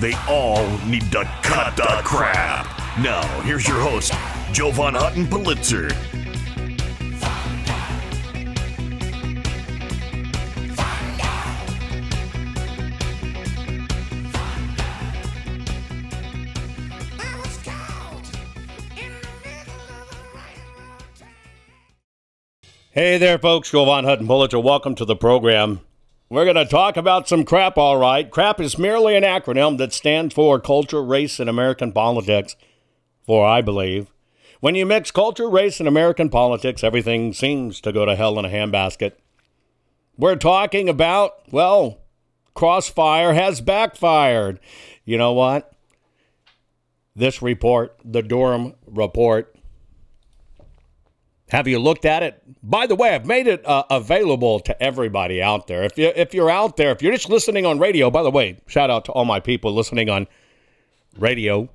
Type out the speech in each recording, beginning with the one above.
They all need to cut the crap. Now, here's your host, Joe Jovan Hutton Pulitzer. Hey there, folks. Jovan Hutton Pulitzer. Welcome to the program. We're going to talk about some crap, all right. Crap is merely an acronym that stands for culture, race, and American politics. For I believe, when you mix culture, race, and American politics, everything seems to go to hell in a handbasket. We're talking about, well, Crossfire has backfired. You know what? This report, the Durham report, have you looked at it? By the way, I've made it uh, available to everybody out there. If you if you're out there, if you're just listening on radio, by the way, shout out to all my people listening on radio,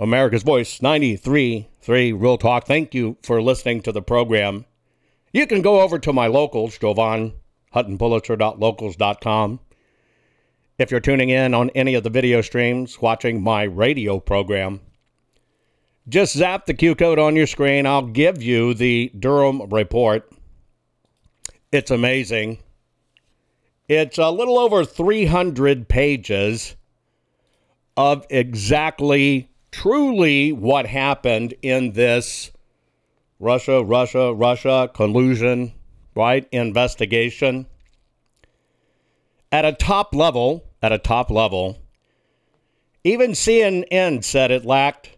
America's Voice 93.3 Real Talk. Thank you for listening to the program. You can go over to my locals, Jovan HuttonPulitzer.locals.com. If you're tuning in on any of the video streams, watching my radio program, just zap the Q code on your screen. I'll give you the Durham report. It's amazing. It's a little over 300 pages of exactly, truly what happened in this Russia, Russia, Russia collusion, right? Investigation. At a top level, at a top level, even CNN said it lacked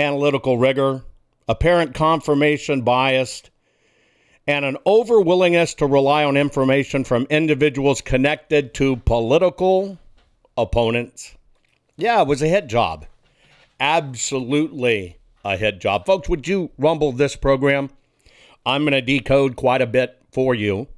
analytical rigor, apparent confirmation bias, and an over willingness to rely on information from individuals connected to political opponents. Yeah, it was a hit job. Absolutely a hit job. Folks, would you rumble this program? I'm going to decode quite a bit for you.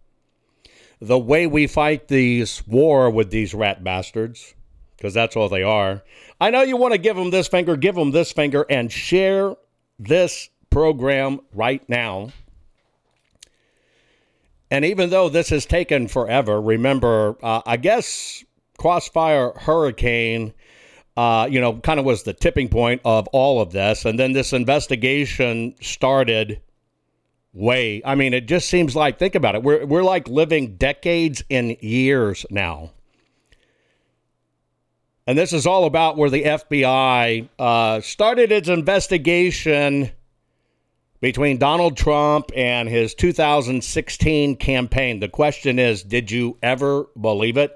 The way we fight this war with these rat bastards, because that's all they are. I know you want to give them this finger, give them this finger, and share this program right now. And even though this has taken forever, remember, uh, I guess Crossfire Hurricane, uh, you know, kind of was the tipping point of all of this. And then this investigation started way, I mean, it just seems like, think about it, we're, we're like living decades and years now and this is all about where the FBI uh, started its investigation between Donald Trump and his 2016 campaign. The question is Did you ever believe it?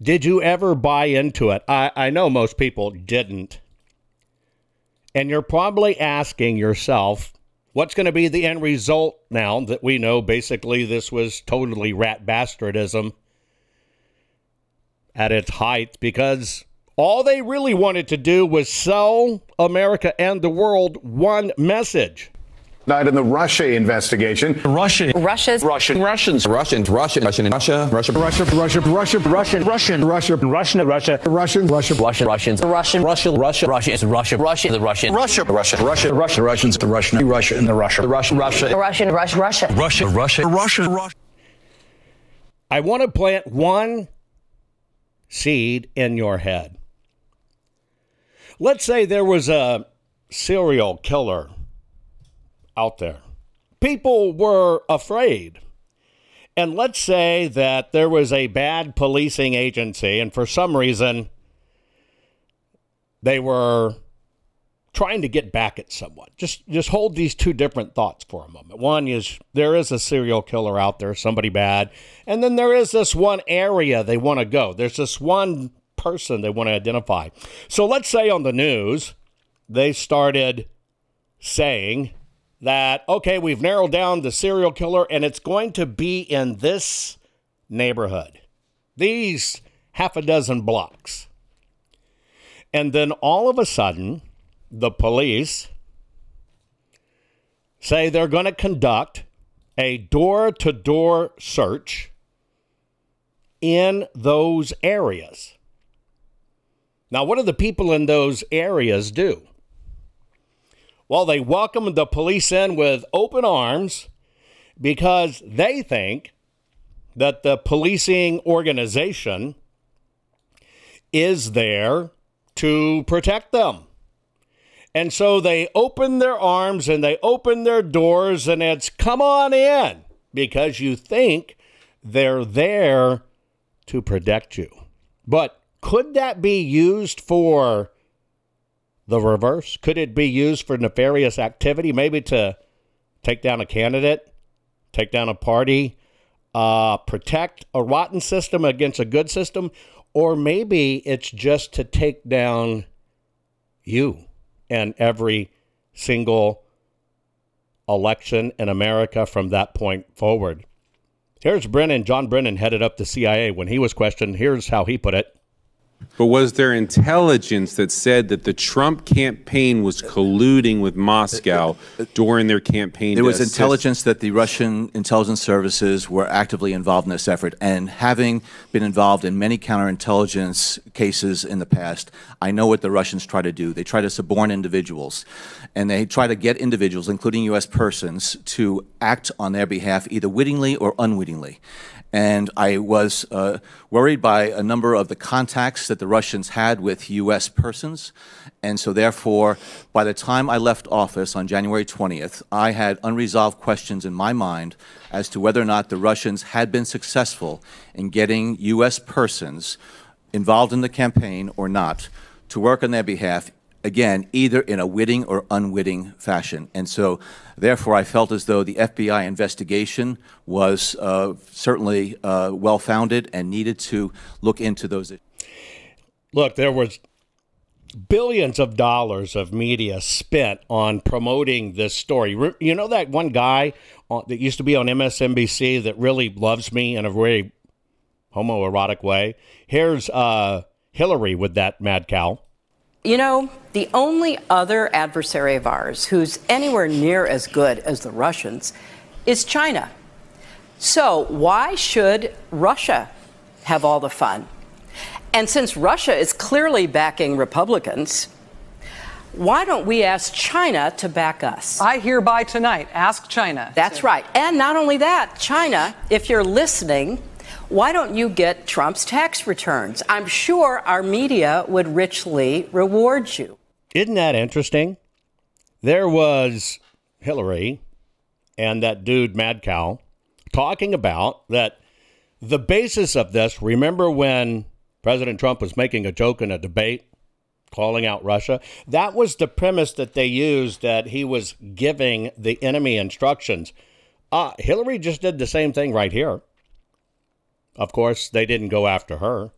Did you ever buy into it? I, I know most people didn't. And you're probably asking yourself, what's going to be the end result now that we know basically this was totally rat bastardism? At its height because all they really wanted to do was sell America and the world one message. Night in the Russia investigation. Russia. Russia's. Russian. Russians. Russians. Russian. Russian. Russia. Russia. Russia. Russia. Russia. Russian. Russian. Russia. Russian. Russia. Russian. Russia. Russian. Russians. Russian. Russia. Russia. Russia is Russia. Russia. The Russian. Russia. Russia. Russia. Russia. Russians. The Russian. Russia. And the Russia. The Russia. Russia. Russian. Russia. Russia. Russia. Russia. Russia. Russia. I want to plant one seed in your head. Let's say there was a serial killer out there. People were afraid. And let's say that there was a bad policing agency, and for some reason, they were trying to get back at someone. Just just hold these two different thoughts for a moment. One is there is a serial killer out there, somebody bad, and then there is this one area they want to go. There's this one person they want to identify. So let's say on the news they started saying that okay, we've narrowed down the serial killer and it's going to be in this neighborhood. These half a dozen blocks. And then all of a sudden, the police say they're going to conduct a door to door search in those areas. Now, what do the people in those areas do? Well, they welcome the police in with open arms because they think that the policing organization is there to protect them. And so they open their arms and they open their doors, and it's come on in because you think they're there to protect you. But could that be used for the reverse? Could it be used for nefarious activity, maybe to take down a candidate, take down a party, uh, protect a rotten system against a good system? Or maybe it's just to take down you and every single election in America from that point forward. Here's Brennan. John Brennan headed up the CIA when he was questioned. Here's how he put it. But was there intelligence that said that the Trump campaign was colluding with Moscow during their campaign? There was assist- intelligence that the Russian intelligence services were actively involved in this effort. And having been involved in many counterintelligence cases in the past, I know what the Russians try to do. They try to suborn individuals, and they try to get individuals, including U.S. persons, to act on their behalf either wittingly or unwittingly. And I was uh, worried by a number of the contacts that the Russians had with U.S. persons. And so, therefore, by the time I left office on January 20th, I had unresolved questions in my mind as to whether or not the Russians had been successful in getting U.S. persons involved in the campaign or not to work on their behalf, again, either in a witting or unwitting fashion. And so, therefore, I felt as though the FBI investigation was uh, certainly uh, well founded and needed to look into those. Look, there was billions of dollars of media spent on promoting this story. You know that one guy that used to be on MSNBC that really loves me in a very homoerotic way? Here's uh, Hillary with that mad cow. You know, the only other adversary of ours who's anywhere near as good as the Russians is China. So, why should Russia have all the fun? And since Russia is clearly backing Republicans, why don't we ask China to back us? I hereby tonight ask China. That's right. And not only that, China, if you're listening, why don't you get Trump's tax returns? I'm sure our media would richly reward you. Isn't that interesting? There was Hillary and that dude Mad Cow talking about that the basis of this. Remember when President Trump was making a joke in a debate calling out Russia? That was the premise that they used that he was giving the enemy instructions. Uh, Hillary just did the same thing right here. Of course, they didn't go after her.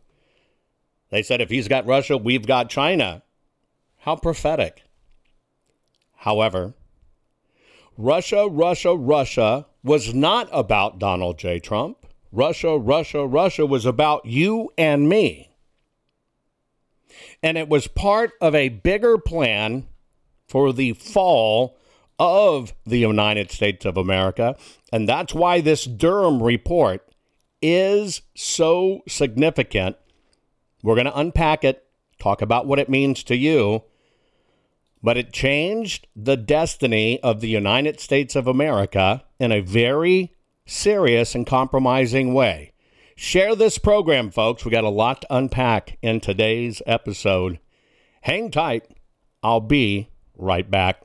They said if he's got Russia, we've got China. How prophetic. However, Russia, Russia, Russia was not about Donald J. Trump. Russia, Russia, Russia was about you and me. And it was part of a bigger plan for the fall of the United States of America. And that's why this Durham report is so significant. We're going to unpack it, talk about what it means to you, but it changed the destiny of the United States of America in a very serious and compromising way. Share this program, folks. We got a lot to unpack in today's episode. Hang tight. I'll be right back.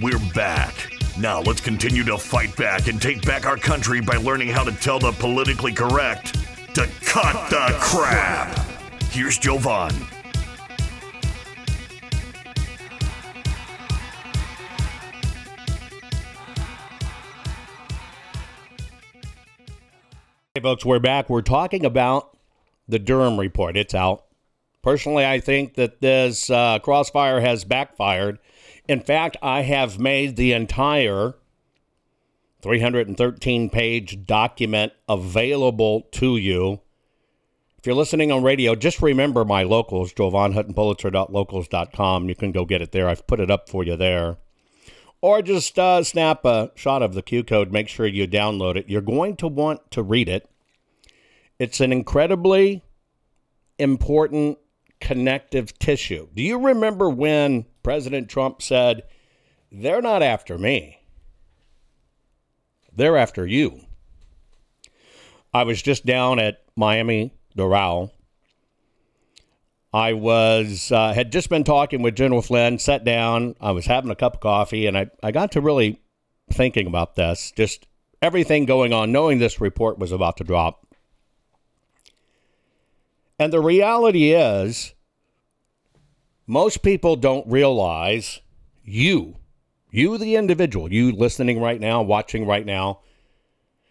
We're back. Now let's continue to fight back and take back our country by learning how to tell the politically correct to cut, cut the, the crap. crap. Here's Jovan. Hey, folks, we're back. We're talking about the Durham report. It's out. Personally, I think that this uh, crossfire has backfired. In fact, I have made the entire 313 page document available to you. If you're listening on radio, just remember my locals, jovanhuttonpulitzer.locals.com. You can go get it there. I've put it up for you there. Or just uh, snap a shot of the Q code. Make sure you download it. You're going to want to read it. It's an incredibly important connective tissue. Do you remember when President Trump said, They're not after me, they're after you? I was just down at Miami Doral I was uh, had just been talking with General Flynn, sat down, I was having a cup of coffee, and I, I got to really thinking about this, just everything going on, knowing this report was about to drop. And the reality is, most people don't realize you, you, the individual, you listening right now, watching right now,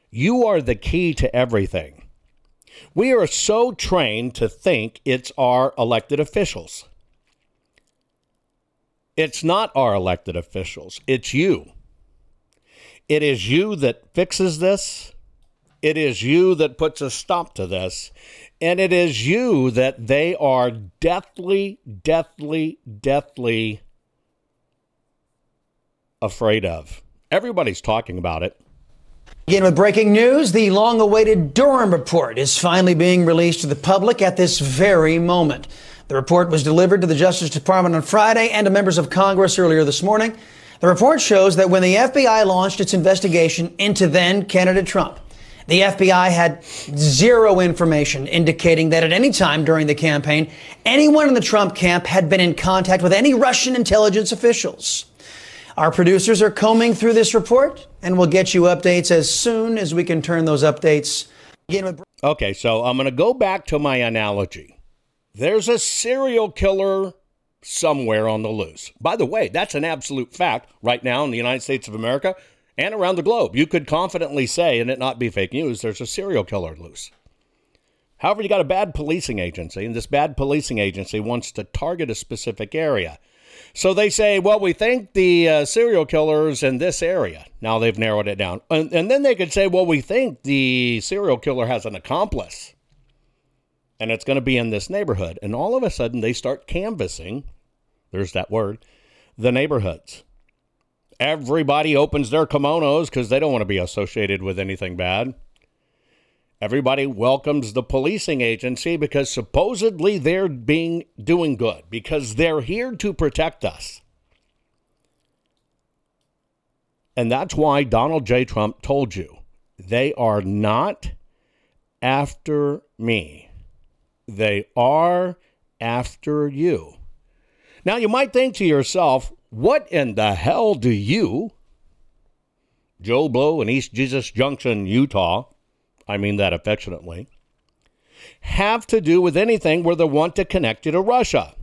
you are the key to everything. We are so trained to think it's our elected officials. It's not our elected officials, it's you. It is you that fixes this. It is you that puts a stop to this. And it is you that they are deathly, deathly, deathly afraid of. Everybody's talking about it. Again, with breaking news, the long awaited Durham report is finally being released to the public at this very moment. The report was delivered to the Justice Department on Friday and to members of Congress earlier this morning. The report shows that when the FBI launched its investigation into then candidate Trump, the FBI had zero information indicating that at any time during the campaign, anyone in the Trump camp had been in contact with any Russian intelligence officials. Our producers are combing through this report, and we'll get you updates as soon as we can turn those updates. Okay, so I'm going to go back to my analogy. There's a serial killer somewhere on the loose. By the way, that's an absolute fact right now in the United States of America and around the globe. You could confidently say, and it not be fake news, there's a serial killer loose. However, you got a bad policing agency, and this bad policing agency wants to target a specific area. So they say, well, we think the uh, serial killer's in this area. Now they've narrowed it down. And, and then they could say, well, we think the serial killer has an accomplice and it's going to be in this neighborhood. And all of a sudden they start canvassing, there's that word, the neighborhoods. Everybody opens their kimonos because they don't want to be associated with anything bad. Everybody welcomes the policing agency because supposedly they're being doing good because they're here to protect us. And that's why Donald J. Trump told you they are not after me. They are after you. Now you might think to yourself, what in the hell do you, Joe Blow in East Jesus Junction, Utah, I mean that affectionately, have to do with anything where they want to connect you to Russia.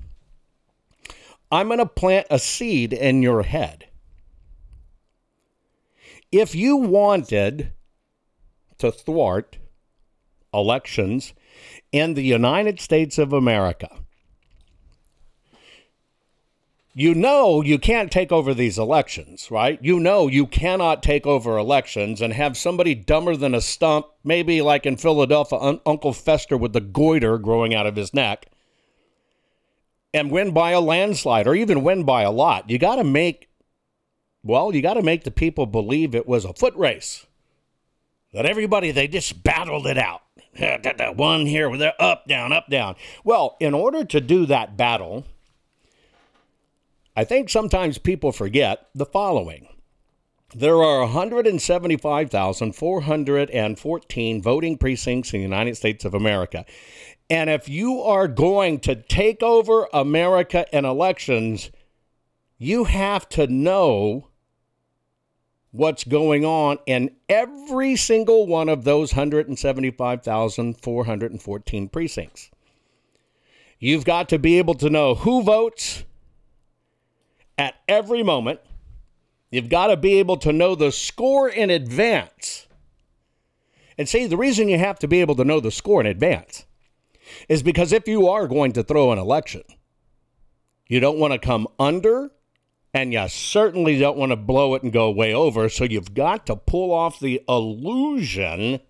I'm going to plant a seed in your head. If you wanted to thwart elections in the United States of America, you know you can't take over these elections, right? You know you cannot take over elections and have somebody dumber than a stump, maybe like in Philadelphia, un- Uncle Fester with the goiter growing out of his neck, and win by a landslide or even win by a lot. You got to make, well, you got to make the people believe it was a foot race. That everybody, they just battled it out. One here they're up, down, up, down. Well, in order to do that battle, I think sometimes people forget the following. There are 175,414 voting precincts in the United States of America. And if you are going to take over America in elections, you have to know what's going on in every single one of those 175,414 precincts. You've got to be able to know who votes at every moment. You've got to be able to know the score in advance. And see, the reason you have to be able to know the score in advance is because if you are going to throw an election, you don't want to come under and you certainly don't want to blow it and go way over. So you've got to pull off the illusion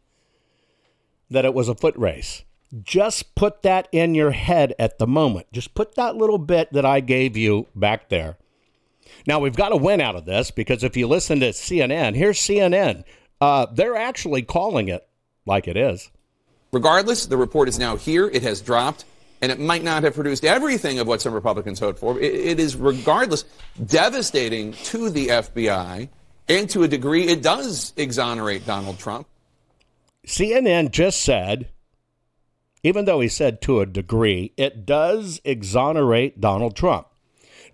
that it was a foot race. Just put that in your head at the moment. Just put that little bit that I gave you back there. Now, we've got a win out of this because if you listen to CNN, here's CNN. Uh, they're actually calling it like it is. Regardless, the report is now here. It has dropped, and it might not have produced everything of what some Republicans hoped for. it, it is, regardless, devastating to the FBI, and to a degree, it does exonerate Donald Trump. CNN just said, even though he said to a degree, it does exonerate Donald Trump.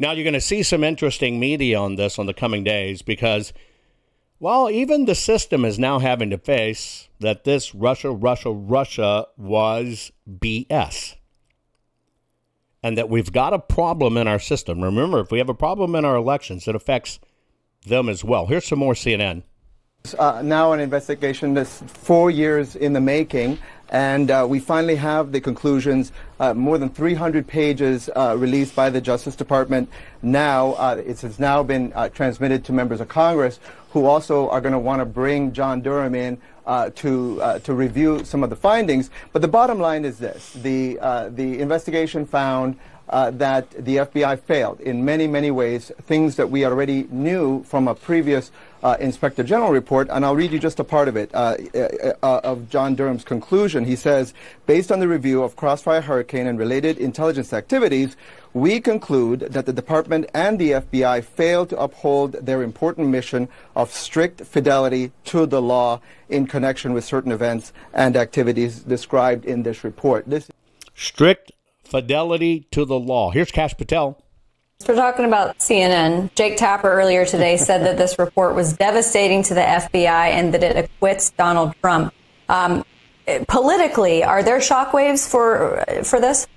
Now, you're going to see some interesting media on this on the coming days because, well, even the system is now having to face that this Russia, Russia, Russia was BS. And that we've got a problem in our system. Remember, if we have a problem in our elections, it affects them as well. Here's some more CNN. Uh, now an investigation that's four years in the making, and uh, we finally have the conclusions. Uh, more than 300 pages uh, released by the Justice Department. Now uh, it has now been uh, transmitted to members of Congress, who also are going to want to bring John Durham in uh, to to review some of the findings. But the bottom line is this: the uh, the investigation found. Uh, that the FBI failed in many, many ways, things that we already knew from a previous uh, Inspector General report, and I'll read you just a part of it, uh, uh, uh, of John Durham's conclusion. He says, based on the review of Crossfire Hurricane and related intelligence activities, we conclude that the department and the FBI failed to uphold their important mission of strict fidelity to the law in connection with certain events and activities described in this report. This strict fidelity to the law. Here's Kash Patel. We're talking about CNN. Jake Tapper earlier today said that this report was devastating to the FBI and that it acquits Donald Trump. Um, politically, are there shockwaves for for this?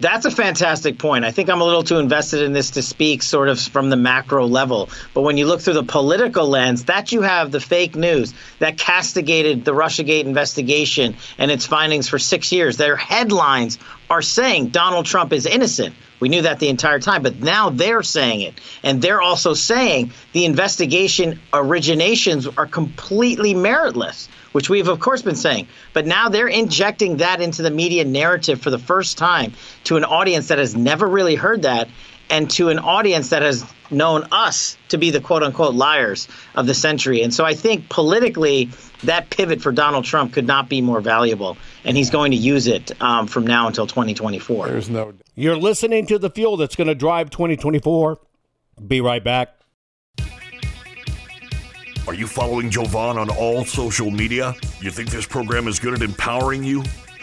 That's a fantastic point. I think I'm a little too invested in this to speak sort of from the macro level. But when you look through the political lens, that you have the fake news that castigated the Russiagate investigation and its findings for six years. Their headlines are saying Donald Trump is innocent. We knew that the entire time, but now they're saying it. And they're also saying the investigation originations are completely meritless which we've of course been saying. But now they're injecting that into the media narrative for the first time to an audience that has never really heard that and to an audience that has known us to be the quote unquote liars of the century. And so I think politically, that pivot for Donald Trump could not be more valuable. And he's going to use it um, from now until 2024. There's no. You're listening to the fuel that's going to drive 2024. Be right back. Are you following Jovan on all social media? You think this program is good at empowering you?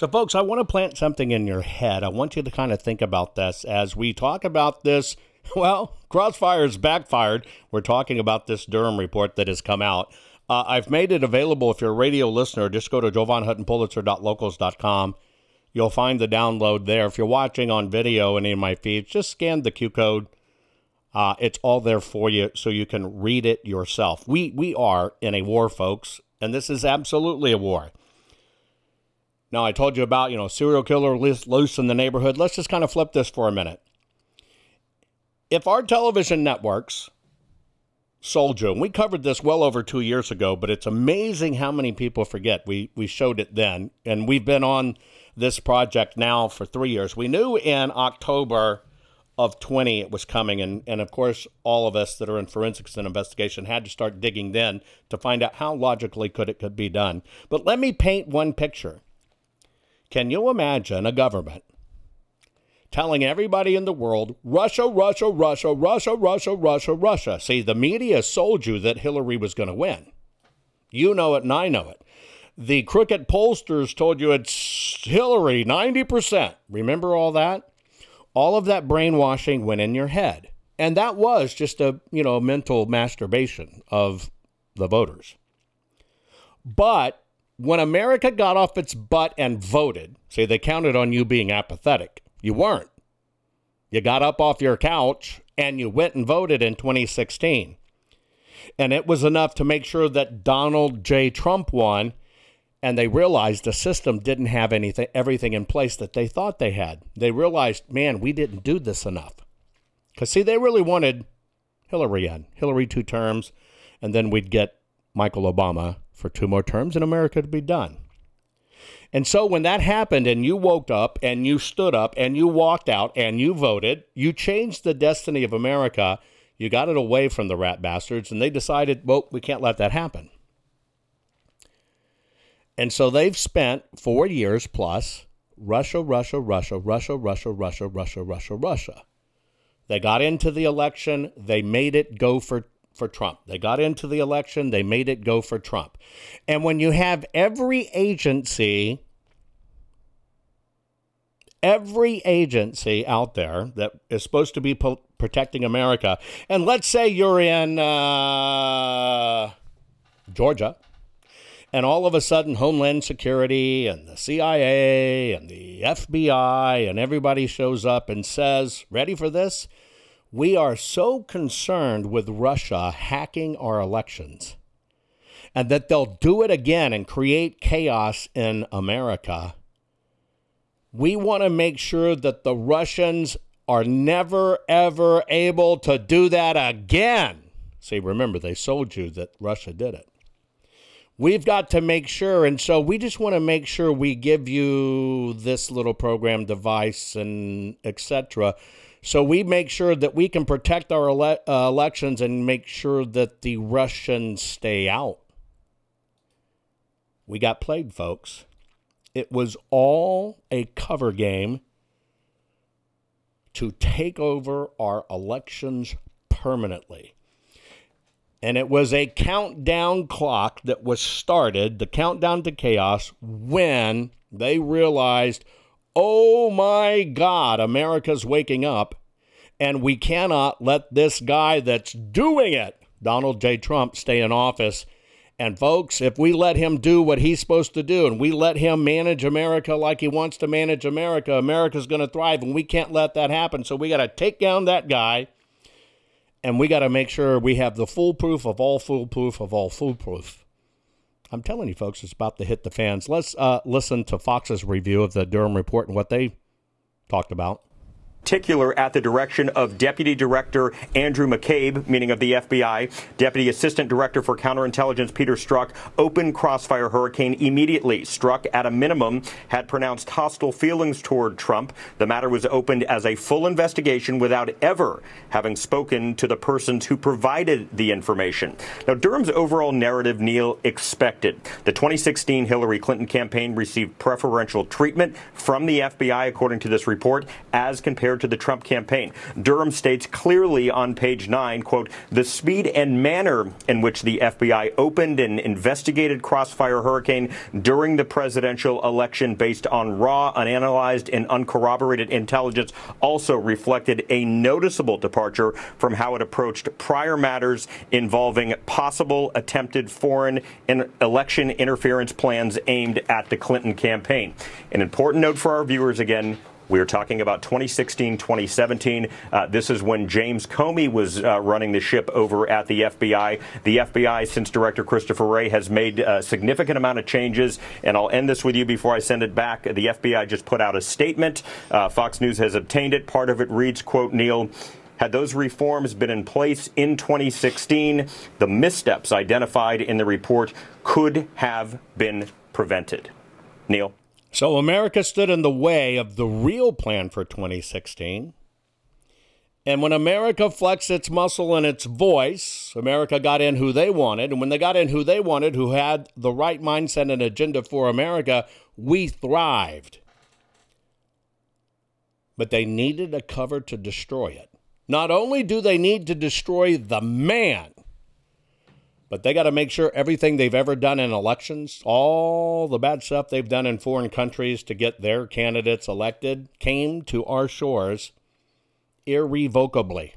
So, folks, I want to plant something in your head. I want you to kind of think about this as we talk about this. Well, crossfire's backfired. We're talking about this Durham report that has come out. Uh, I've made it available if you're a radio listener. Just go to jovanhuttonpulitzer.locals.com. You'll find the download there. If you're watching on video any of my feeds, just scan the Q code. Uh, it's all there for you so you can read it yourself. We, we are in a war, folks, and this is absolutely a war. Now, I told you about, you know, serial killer loose in the neighborhood. Let's just kind of flip this for a minute. If our television networks sold you, and we covered this well over two years ago, but it's amazing how many people forget. We, we showed it then, and we've been on this project now for three years. We knew in October of 20 it was coming, and, and of course, all of us that are in forensics and investigation had to start digging then to find out how logically could it could be done. But let me paint one picture. Can you imagine a government telling everybody in the world, Russia, Russia, Russia, Russia, Russia, Russia, Russia? See, the media sold you that Hillary was going to win. You know it, and I know it. The crooked pollsters told you it's Hillary, 90%. Remember all that? All of that brainwashing went in your head. And that was just a, you know, mental masturbation of the voters. But when America got off its butt and voted, say they counted on you being apathetic. You weren't. You got up off your couch and you went and voted in 2016. And it was enough to make sure that Donald J. Trump won. And they realized the system didn't have anything, everything in place that they thought they had. They realized, man, we didn't do this enough. Because, see, they really wanted Hillary in, Hillary two terms, and then we'd get Michael Obama for two more terms and America to be done. And so when that happened and you woke up and you stood up and you walked out and you voted, you changed the destiny of America. You got it away from the rat bastards and they decided, well, we can't let that happen. And so they've spent four years plus Russia, Russia, Russia, Russia, Russia, Russia, Russia, Russia, Russia. They got into the election. They made it go for for Trump. They got into the election, they made it go for Trump. And when you have every agency, every agency out there that is supposed to be po- protecting America, and let's say you're in uh, Georgia, and all of a sudden Homeland Security and the CIA and the FBI and everybody shows up and says, Ready for this? We are so concerned with Russia hacking our elections and that they'll do it again and create chaos in America. We want to make sure that the Russians are never, ever able to do that again. See, remember, they sold you that Russia did it. We've got to make sure, and so we just want to make sure we give you this little program device and etc. So we make sure that we can protect our ele- uh, elections and make sure that the Russians stay out. We got played, folks. It was all a cover game to take over our elections permanently. And it was a countdown clock that was started, the countdown to chaos, when they realized, oh my God, America's waking up, and we cannot let this guy that's doing it, Donald J. Trump, stay in office. And folks, if we let him do what he's supposed to do and we let him manage America like he wants to manage America, America's going to thrive, and we can't let that happen. So we got to take down that guy and we got to make sure we have the foolproof of all foolproof of all foolproof. I'm telling you, folks, it's about to hit the fans. Let's uh, listen to Fox's review of the Durham report and what they talked about particular at the direction of Deputy Director Andrew McCabe, meaning of the FBI, Deputy Assistant Director for Counterintelligence Peter Strzok, opened Crossfire Hurricane immediately. Strzok, at a minimum, had pronounced hostile feelings toward Trump. The matter was opened as a full investigation without ever having spoken to the persons who provided the information. Now, Durham's overall narrative, Neil, expected. The 2016 Hillary Clinton campaign received preferential treatment from the FBI, according to this report, as compared compared to the Trump campaign. Durham states clearly on page 9, quote, the speed and manner in which the FBI opened and investigated Crossfire Hurricane during the presidential election based on raw, unanalyzed, and uncorroborated intelligence also reflected a noticeable departure from how it approached prior matters involving possible attempted foreign and election interference plans aimed at the Clinton campaign. An important note for our viewers again we are talking about 2016, 2017. Uh, this is when James Comey was uh, running the ship over at the FBI. The FBI, since Director Christopher Wray, has made a significant amount of changes. And I'll end this with you before I send it back. The FBI just put out a statement. Uh, Fox News has obtained it. Part of it reads, quote, Neil, had those reforms been in place in 2016, the missteps identified in the report could have been prevented. Neil? So America stood in the way of the real plan for 2016. And when America flexed its muscle and its voice, America got in who they wanted. And when they got in who they wanted, who had the right mindset and agenda for America, we thrived. But they needed a cover to destroy it. Not only do they need to destroy the man, but they got to make sure everything they've ever done in elections, all the bad stuff they've done in foreign countries to get their candidates elected, came to our shores irrevocably.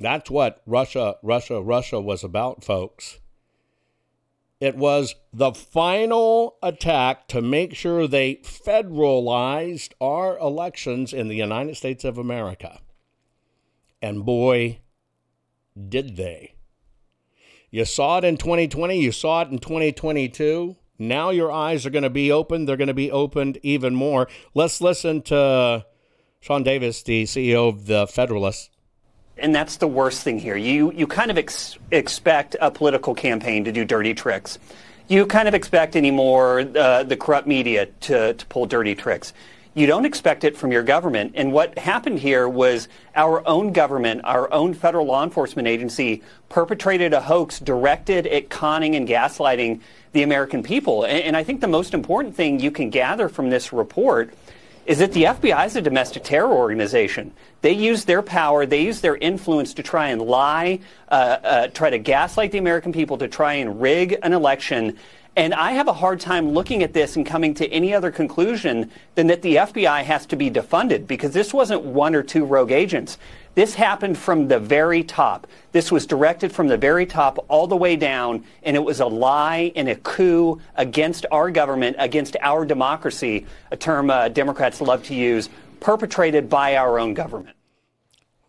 That's what Russia, Russia, Russia was about, folks. It was the final attack to make sure they federalized our elections in the United States of America. And boy, did they. You saw it in 2020, you saw it in 2022. Now your eyes are going to be opened. They're going to be opened even more. Let's listen to Sean Davis, the CEO of the Federalists. And that's the worst thing here. You you kind of ex- expect a political campaign to do dirty tricks. You kind of expect anymore uh, the corrupt media to, to pull dirty tricks. You don't expect it from your government. And what happened here was our own government, our own federal law enforcement agency, perpetrated a hoax directed at conning and gaslighting the American people. And, and I think the most important thing you can gather from this report is that the FBI is a domestic terror organization. They use their power, they use their influence to try and lie, uh, uh, try to gaslight the American people, to try and rig an election. And I have a hard time looking at this and coming to any other conclusion than that the FBI has to be defunded because this wasn't one or two rogue agents. This happened from the very top. This was directed from the very top all the way down, and it was a lie and a coup against our government, against our democracy, a term uh, Democrats love to use, perpetrated by our own government.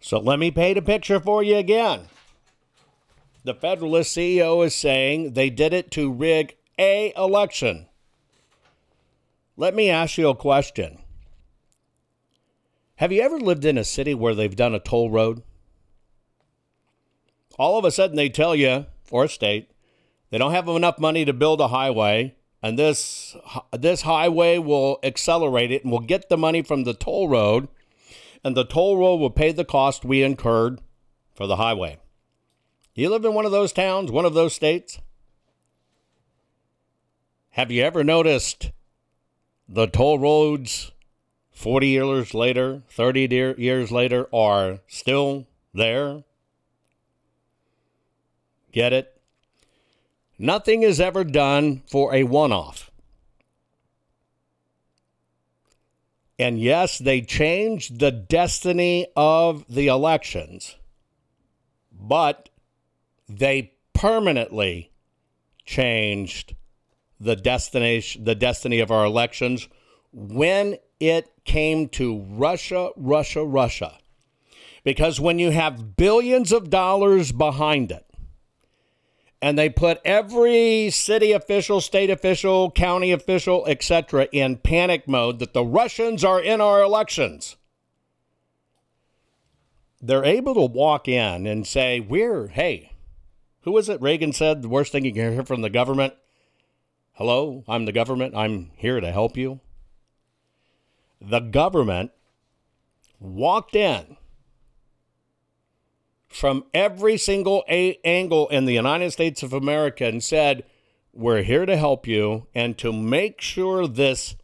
So let me paint a picture for you again. The Federalist CEO is saying they did it to rig a election. Let me ask you a question. Have you ever lived in a city where they've done a toll road? All of a sudden they tell you, or a state, They don't have enough money to build a highway, and this this highway will accelerate it and we'll get the money from the toll road, and the toll road will pay the cost we incurred for the highway. You live in one of those towns, one of those states? Have you ever noticed the toll roads 40 years later, 30 years later are still there? Get it? Nothing is ever done for a one off. And yes, they changed the destiny of the elections, but they permanently changed the destination the destiny of our elections when it came to Russia, Russia, Russia. Because when you have billions of dollars behind it, and they put every city official, state official, county official, etc. in panic mode that the Russians are in our elections. They're able to walk in and say, We're, hey, who was it Reagan said the worst thing you can hear from the government? Hello, I'm the government. I'm here to help you. The government walked in from every single a- angle in the United States of America and said, We're here to help you and to make sure this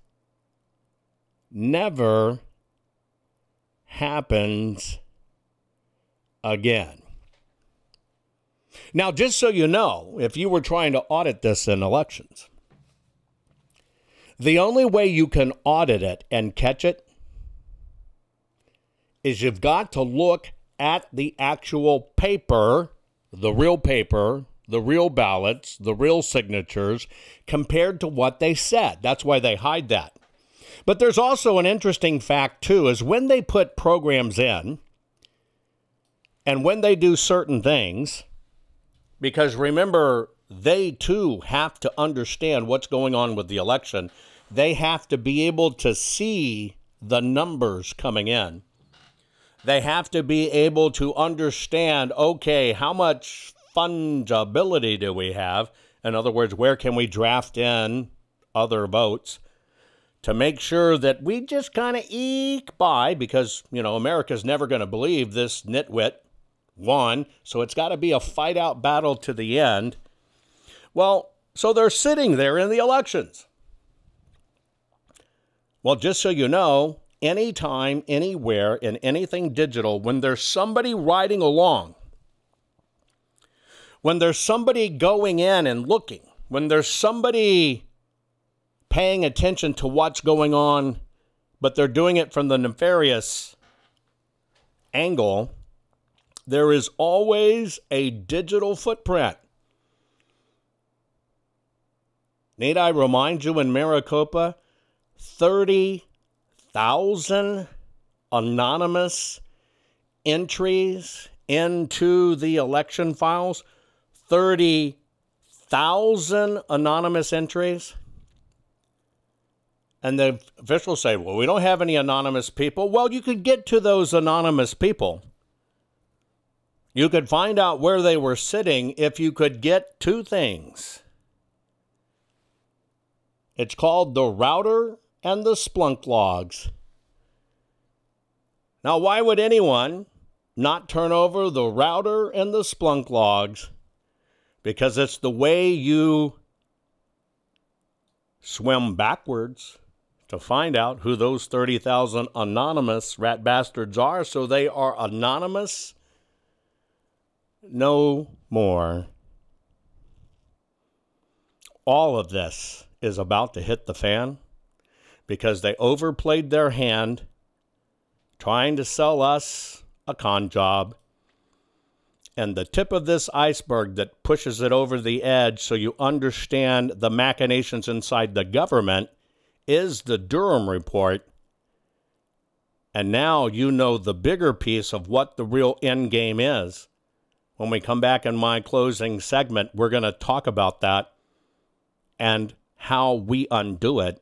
never happens again. Now, just so you know, if you were trying to audit this in elections, the only way you can audit it and catch it is you've got to look at the actual paper, the real paper, the real ballots, the real signatures, compared to what they said. That's why they hide that. But there's also an interesting fact, too, is when they put programs in and when they do certain things, because remember, they too have to understand what's going on with the election. They have to be able to see the numbers coming in. They have to be able to understand okay, how much fungibility do we have? In other words, where can we draft in other votes to make sure that we just kind of eke by because, you know, America's never going to believe this nitwit won, so it's got to be a fight out battle to the end. Well, so they're sitting there in the elections. Well, just so you know, anytime, anywhere, in anything digital, when there's somebody riding along, when there's somebody going in and looking, when there's somebody paying attention to what's going on, but they're doing it from the nefarious angle, there is always a digital footprint. Need I remind you in Maricopa, 30 thousand anonymous entries into the election files, 30,000 anonymous entries. And the officials say, well, we don't have any anonymous people. Well, you could get to those anonymous people. You could find out where they were sitting if you could get two things. It's called the router and the Splunk logs. Now, why would anyone not turn over the router and the Splunk logs? Because it's the way you swim backwards to find out who those 30,000 anonymous rat bastards are. So they are anonymous no more. All of this is about to hit the fan because they overplayed their hand trying to sell us a con job. And the tip of this iceberg that pushes it over the edge so you understand the machinations inside the government is the Durham report. And now you know the bigger piece of what the real end game is. When we come back in my closing segment, we're going to talk about that and how we undo it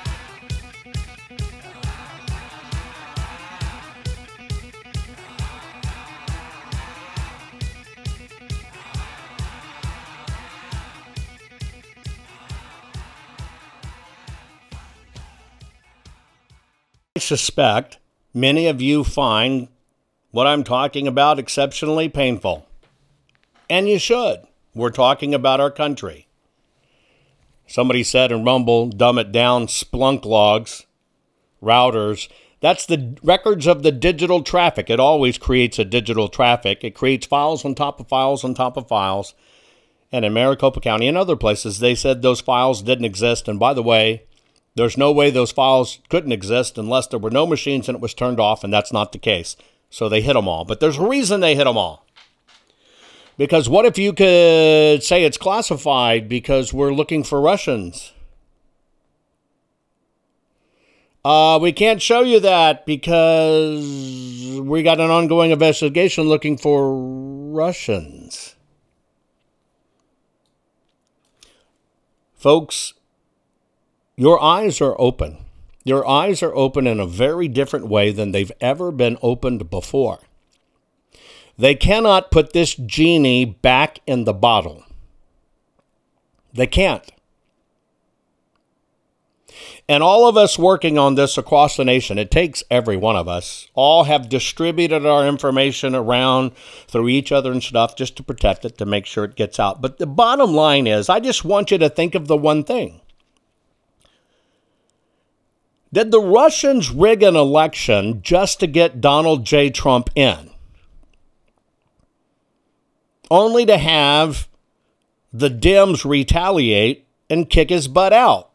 Suspect many of you find what I'm talking about exceptionally painful. And you should. We're talking about our country. Somebody said in Rumble, dumb it down, Splunk logs, routers. That's the records of the digital traffic. It always creates a digital traffic. It creates files on top of files on top of files. And in Maricopa County and other places, they said those files didn't exist. And by the way, there's no way those files couldn't exist unless there were no machines and it was turned off, and that's not the case. So they hit them all. But there's a reason they hit them all. Because what if you could say it's classified because we're looking for Russians? Uh, we can't show you that because we got an ongoing investigation looking for Russians. Folks, your eyes are open. Your eyes are open in a very different way than they've ever been opened before. They cannot put this genie back in the bottle. They can't. And all of us working on this across the nation, it takes every one of us, all have distributed our information around through each other and stuff just to protect it, to make sure it gets out. But the bottom line is, I just want you to think of the one thing. Did the Russians rig an election just to get Donald J. Trump in? Only to have the Dems retaliate and kick his butt out.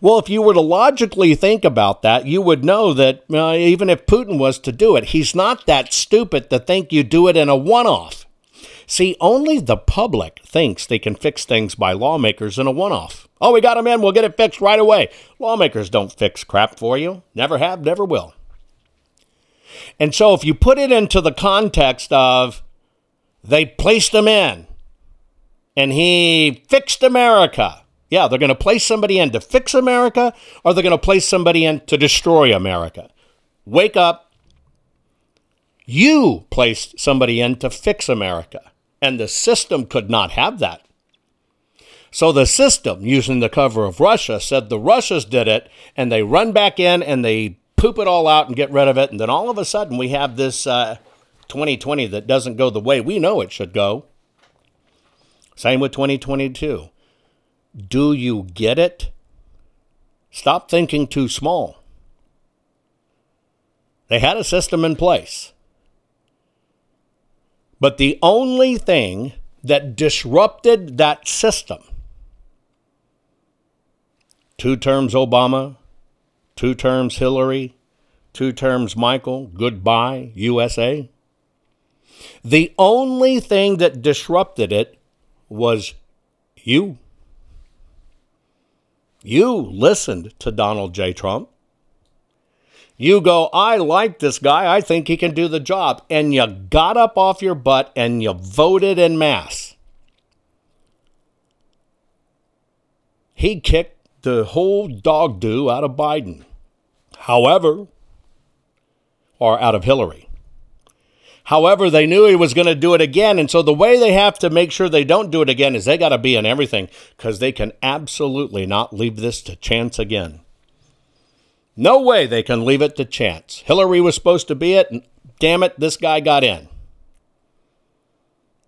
Well, if you were to logically think about that, you would know that uh, even if Putin was to do it, he's not that stupid to think you do it in a one off. See, only the public thinks they can fix things by lawmakers in a one off. Oh, we got him in, we'll get it fixed right away. Lawmakers don't fix crap for you. Never have, never will. And so if you put it into the context of they placed him in and he fixed America. Yeah, they're going to place somebody in to fix America or they're going to place somebody in to destroy America. Wake up. You placed somebody in to fix America, and the system could not have that. So the system, using the cover of Russia, said the Russians did it, and they run back in and they poop it all out and get rid of it. And then all of a sudden, we have this uh, 2020 that doesn't go the way we know it should go. Same with 2022. Do you get it? Stop thinking too small. They had a system in place. But the only thing that disrupted that system two terms Obama, two terms Hillary, two terms Michael, goodbye, USA. The only thing that disrupted it was you. You listened to Donald J. Trump. You go, I like this guy. I think he can do the job. And you got up off your butt and you voted in mass. He kicked the whole dog do out of Biden. However, or out of Hillary. However, they knew he was going to do it again. And so the way they have to make sure they don't do it again is they got to be in everything because they can absolutely not leave this to chance again. No way they can leave it to chance. Hillary was supposed to be it, and damn it, this guy got in.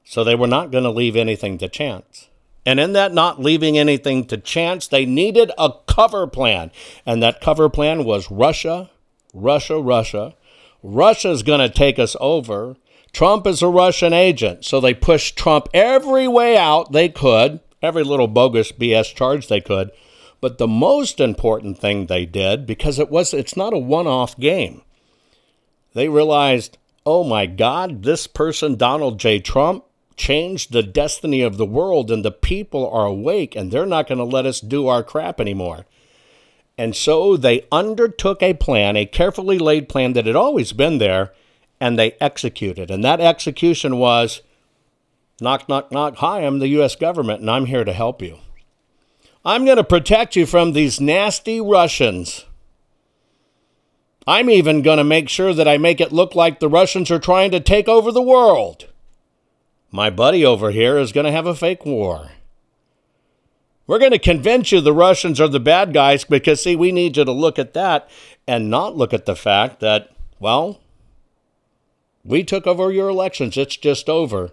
So they were not going to leave anything to chance. And in that not leaving anything to chance, they needed a cover plan. And that cover plan was Russia, Russia, Russia, Russia's going to take us over. Trump is a Russian agent. So they pushed Trump every way out they could, every little bogus BS charge they could. But the most important thing they did, because it was it's not a one-off game. They realized, "Oh my god, this person Donald J. Trump changed the destiny of the world and the people are awake and they're not going to let us do our crap anymore." And so they undertook a plan, a carefully laid plan that had always been there, and they executed. And that execution was knock, knock, knock. Hi, I'm the U.S. government, and I'm here to help you. I'm going to protect you from these nasty Russians. I'm even going to make sure that I make it look like the Russians are trying to take over the world. My buddy over here is going to have a fake war. We're going to convince you the Russians are the bad guys because, see, we need you to look at that and not look at the fact that, well, we took over your elections. It's just over.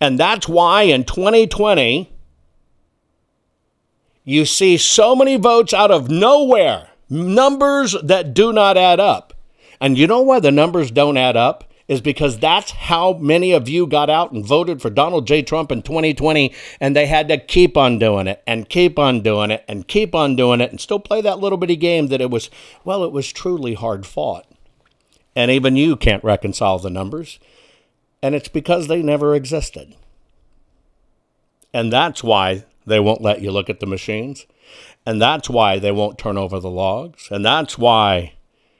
And that's why in 2020, you see so many votes out of nowhere, numbers that do not add up. And you know why the numbers don't add up? is because that's how many of you got out and voted for Donald J. Trump in 2020, and they had to keep on doing it and keep on doing it and keep on doing it and still play that little bitty game that it was, well, it was truly hard fought. And even you can't reconcile the numbers. And it's because they never existed. And that's why they won't let you look at the machines. And that's why they won't turn over the logs. And that's why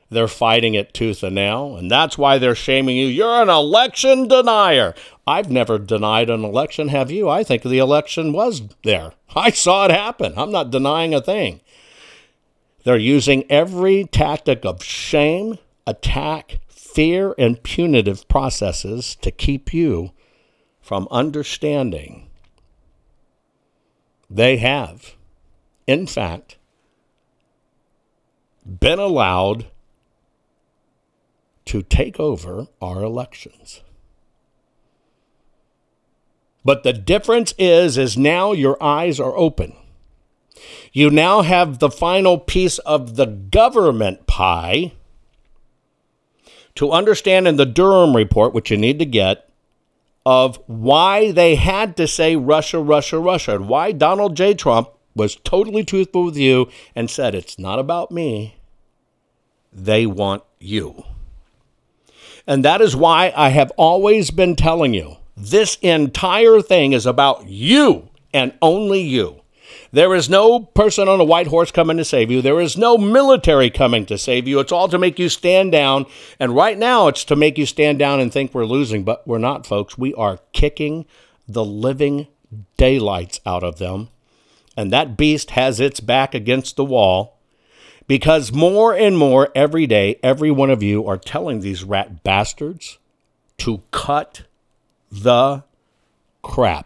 They're fighting it tooth and nail, and that's why they're shaming you. You're an election denier. I've never denied an election, have you? I think the election was there. I saw it happen. I'm not denying a thing. They're using every tactic of shame, attack, fear, and punitive processes to keep you from understanding. They have, in fact, been allowed to take over our elections. But the difference is is now your eyes are open. You now have the final piece of the government pie to understand in the Durham report, which you need to get, of why they had to say Russia, Russia, Russia, and why Donald J. Trump was totally truthful with you and said, It's not about me. They want you. And that is why I have always been telling you this entire thing is about you and only you. There is no person on a white horse coming to save you. There is no military coming to save you. It's all to make you stand down. And right now, it's to make you stand down and think we're losing, but we're not, folks. We are kicking the living daylights out of them. And that beast has its back against the wall because more and more every day, every one of you are telling these rat bastards to cut the crap.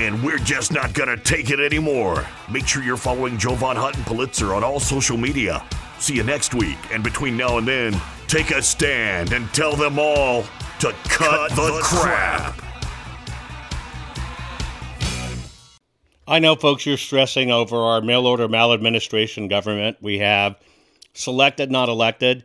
And we're just not gonna take it anymore. Make sure you're following Jovan Hutton Pulitzer on all social media. See you next week, and between now and then, take a stand and tell them all to cut, cut the, the, crap. crap. I know, folks, you're stressing over our mail order maladministration government. We have selected, not elected.